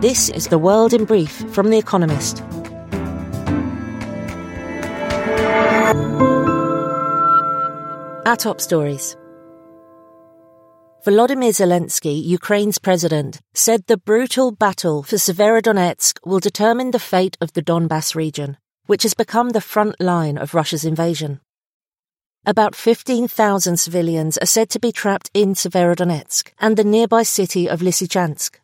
This is The World in Brief from The Economist. Our top stories. Volodymyr Zelensky, Ukraine's president, said the brutal battle for Severodonetsk will determine the fate of the Donbas region, which has become the front line of Russia's invasion. About 15,000 civilians are said to be trapped in Severodonetsk and the nearby city of Lysychansk.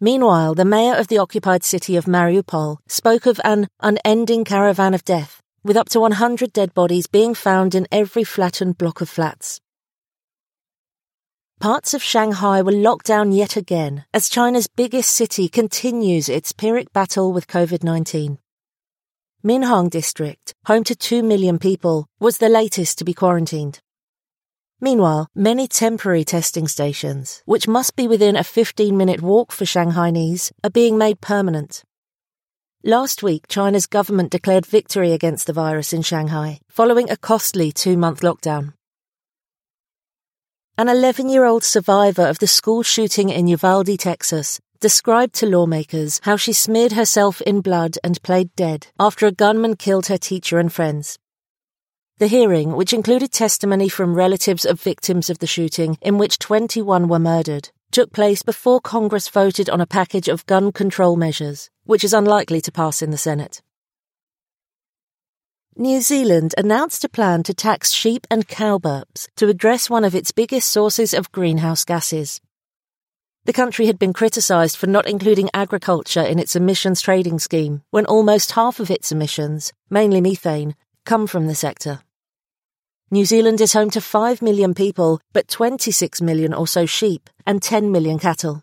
Meanwhile, the mayor of the occupied city of Mariupol spoke of an unending caravan of death, with up to 100 dead bodies being found in every flattened block of flats. Parts of Shanghai were locked down yet again as China's biggest city continues its Pyrrhic battle with COVID 19. Minhang District, home to 2 million people, was the latest to be quarantined. Meanwhile, many temporary testing stations, which must be within a 15 minute walk for Shanghainese, are being made permanent. Last week, China's government declared victory against the virus in Shanghai, following a costly two month lockdown. An 11 year old survivor of the school shooting in Uvalde, Texas, described to lawmakers how she smeared herself in blood and played dead after a gunman killed her teacher and friends. The hearing, which included testimony from relatives of victims of the shooting, in which 21 were murdered, took place before Congress voted on a package of gun control measures, which is unlikely to pass in the Senate. New Zealand announced a plan to tax sheep and cow burps to address one of its biggest sources of greenhouse gases. The country had been criticised for not including agriculture in its emissions trading scheme, when almost half of its emissions, mainly methane, come from the sector. New Zealand is home to 5 million people, but 26 million or so sheep and 10 million cattle.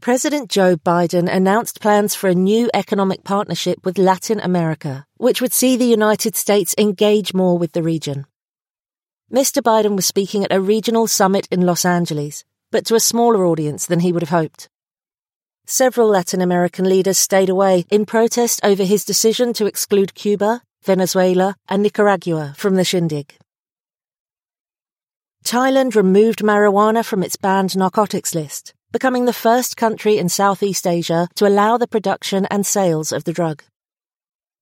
President Joe Biden announced plans for a new economic partnership with Latin America, which would see the United States engage more with the region. Mr. Biden was speaking at a regional summit in Los Angeles, but to a smaller audience than he would have hoped. Several Latin American leaders stayed away in protest over his decision to exclude Cuba, Venezuela, and Nicaragua from the shindig. Thailand removed marijuana from its banned narcotics list, becoming the first country in Southeast Asia to allow the production and sales of the drug.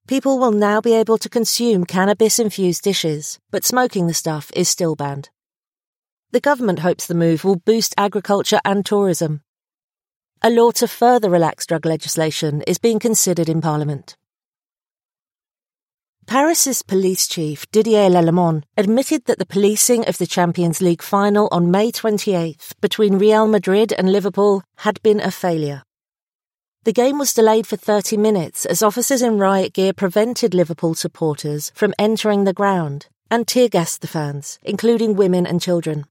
People will now be able to consume cannabis infused dishes, but smoking the stuff is still banned. The government hopes the move will boost agriculture and tourism. A law to further relax drug legislation is being considered in Parliament. Paris's police chief, Didier Lallement, admitted that the policing of the Champions League final on May 28th between Real Madrid and Liverpool had been a failure. The game was delayed for 30 minutes as officers in riot gear prevented Liverpool supporters from entering the ground and tear gassed the fans, including women and children.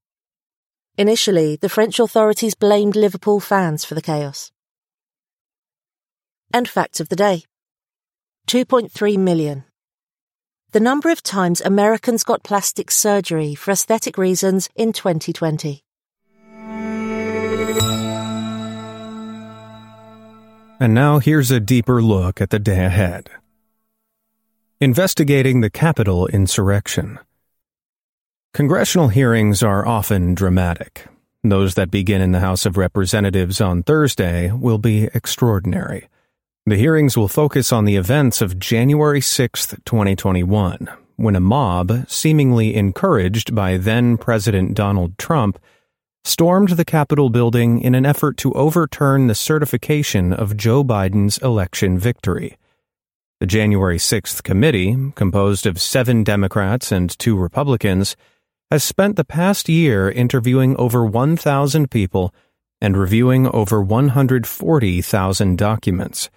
Initially, the French authorities blamed Liverpool fans for the chaos. And facts of the day 2.3 million the number of times Americans got plastic surgery for aesthetic reasons in 2020. And now here's a deeper look at the day ahead. Investigating the Capitol insurrection. Congressional hearings are often dramatic. Those that begin in the House of Representatives on Thursday will be extraordinary. The hearings will focus on the events of January 6, 2021, when a mob, seemingly encouraged by then President Donald Trump, stormed the Capitol building in an effort to overturn the certification of Joe Biden's election victory. The January 6th committee, composed of seven Democrats and two Republicans, has spent the past year interviewing over 1,000 people and reviewing over 140,000 documents.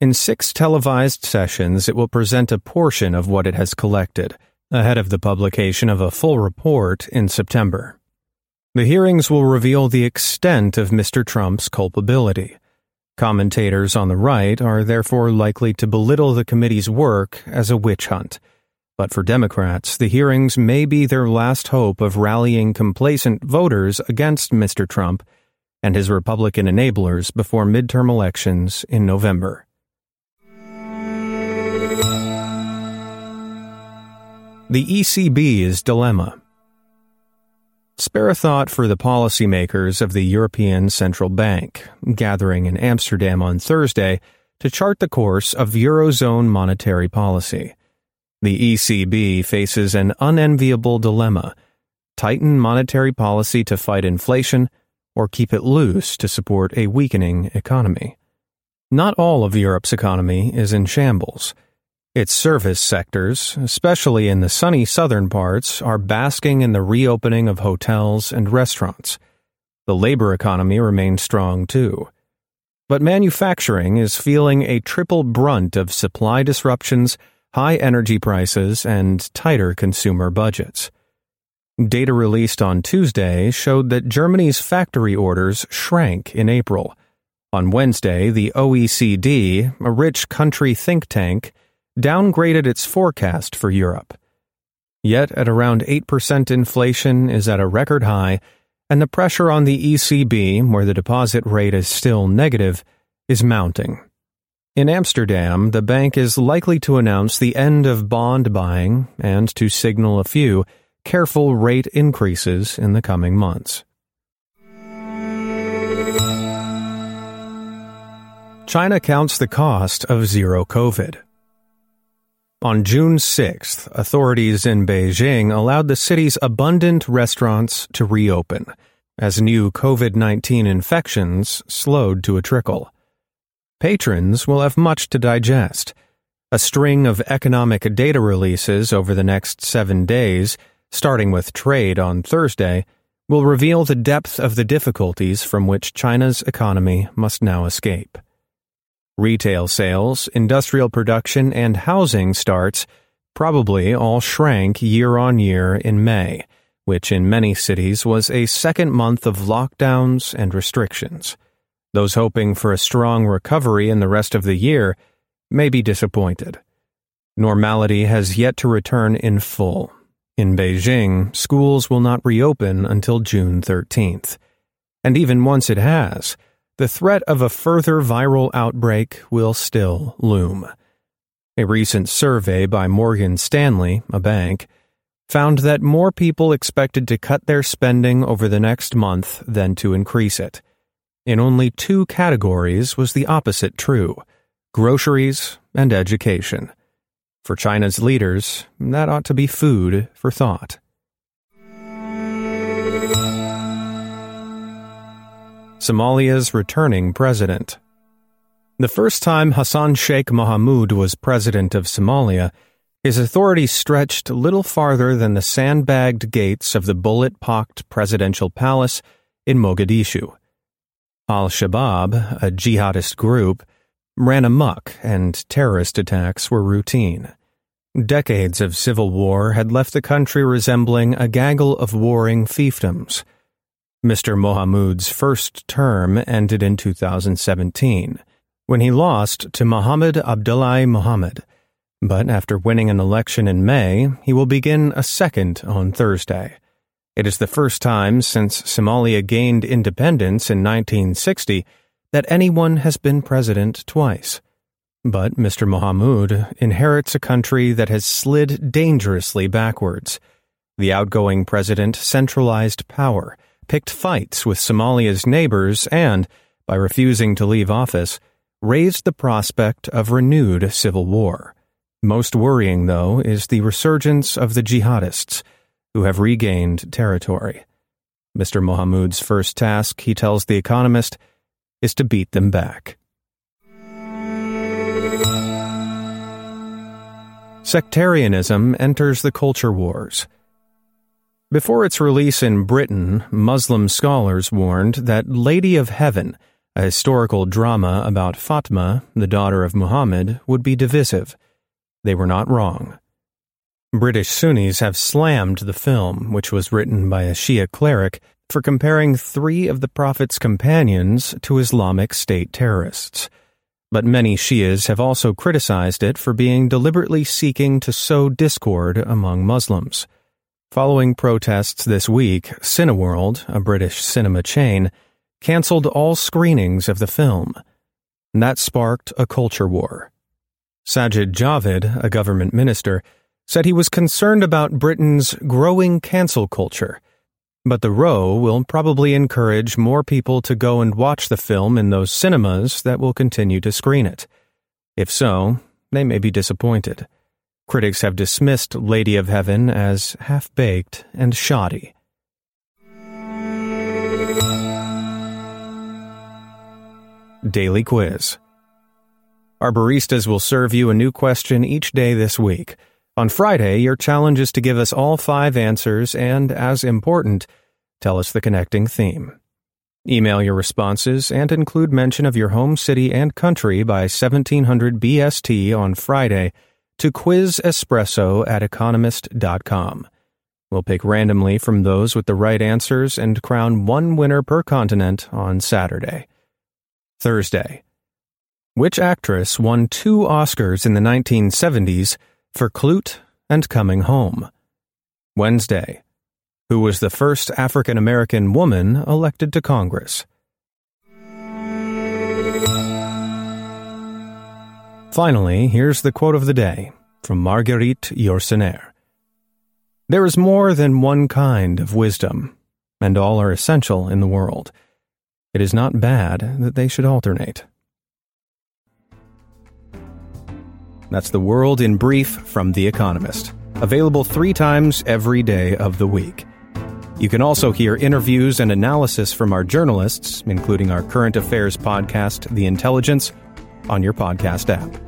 In six televised sessions, it will present a portion of what it has collected, ahead of the publication of a full report in September. The hearings will reveal the extent of Mr. Trump's culpability. Commentators on the right are therefore likely to belittle the committee's work as a witch hunt. But for Democrats, the hearings may be their last hope of rallying complacent voters against Mr. Trump and his Republican enablers before midterm elections in November. The ECB's dilemma. Spare a thought for the policymakers of the European Central Bank, gathering in Amsterdam on Thursday to chart the course of Eurozone monetary policy. The ECB faces an unenviable dilemma tighten monetary policy to fight inflation or keep it loose to support a weakening economy. Not all of Europe's economy is in shambles. Its service sectors, especially in the sunny southern parts, are basking in the reopening of hotels and restaurants. The labor economy remains strong too. But manufacturing is feeling a triple brunt of supply disruptions, high energy prices, and tighter consumer budgets. Data released on Tuesday showed that Germany's factory orders shrank in April. On Wednesday, the OECD, a rich country think tank, downgraded its forecast for Europe. Yet, at around 8% inflation is at a record high, and the pressure on the ECB, where the deposit rate is still negative, is mounting. In Amsterdam, the bank is likely to announce the end of bond buying and to signal a few careful rate increases in the coming months. China counts the cost of zero COVID. On June 6th, authorities in Beijing allowed the city's abundant restaurants to reopen as new COVID 19 infections slowed to a trickle. Patrons will have much to digest. A string of economic data releases over the next seven days, starting with trade on Thursday, will reveal the depth of the difficulties from which China's economy must now escape. Retail sales, industrial production, and housing starts probably all shrank year on year in May, which in many cities was a second month of lockdowns and restrictions. Those hoping for a strong recovery in the rest of the year may be disappointed. Normality has yet to return in full. In Beijing, schools will not reopen until June 13th. And even once it has, the threat of a further viral outbreak will still loom. A recent survey by Morgan Stanley, a bank, found that more people expected to cut their spending over the next month than to increase it. In only two categories was the opposite true groceries and education. For China's leaders, that ought to be food for thought. Somalia's returning president. The first time Hassan Sheikh Mohamud was president of Somalia, his authority stretched little farther than the sandbagged gates of the bullet pocked presidential palace in Mogadishu. Al Shabaab, a jihadist group, ran amuck and terrorist attacks were routine. Decades of civil war had left the country resembling a gaggle of warring fiefdoms. Mr. Mohamud's first term ended in 2017, when he lost to Mohammed Abdullahi Mohammed. But after winning an election in May, he will begin a second on Thursday. It is the first time since Somalia gained independence in 1960 that anyone has been president twice. But Mr. Mohamud inherits a country that has slid dangerously backwards. The outgoing president centralized power picked fights with Somalia's neighbors and, by refusing to leave office, raised the prospect of renewed civil war. Most worrying, though, is the resurgence of the jihadists, who have regained territory. Mr. Mohamud's first task, he tells The Economist, is to beat them back. Sectarianism enters the culture wars. Before its release in Britain, Muslim scholars warned that Lady of Heaven, a historical drama about Fatima, the daughter of Muhammad, would be divisive. They were not wrong. British Sunnis have slammed the film, which was written by a Shia cleric, for comparing three of the Prophet's companions to Islamic State terrorists. But many Shias have also criticized it for being deliberately seeking to sow discord among Muslims. Following protests this week, Cineworld, a British cinema chain, cancelled all screenings of the film. That sparked a culture war. Sajid Javid, a government minister, said he was concerned about Britain's growing cancel culture, But the row will probably encourage more people to go and watch the film in those cinemas that will continue to screen it. If so, they may be disappointed. Critics have dismissed Lady of Heaven as half baked and shoddy. Daily Quiz Our baristas will serve you a new question each day this week. On Friday, your challenge is to give us all five answers and, as important, tell us the connecting theme. Email your responses and include mention of your home city and country by 1700 BST on Friday to quizespresso at economist.com. We'll pick randomly from those with the right answers and crown one winner per continent on Saturday. Thursday. Which actress won two Oscars in the 1970s for Klute and Coming Home? Wednesday who was the first African American woman elected to Congress. Finally, here's the quote of the day from Marguerite Yourcenar. There is more than one kind of wisdom, and all are essential in the world. It is not bad that they should alternate. That's the world in brief from The Economist, available three times every day of the week. You can also hear interviews and analysis from our journalists, including our current affairs podcast, The Intelligence, on your podcast app.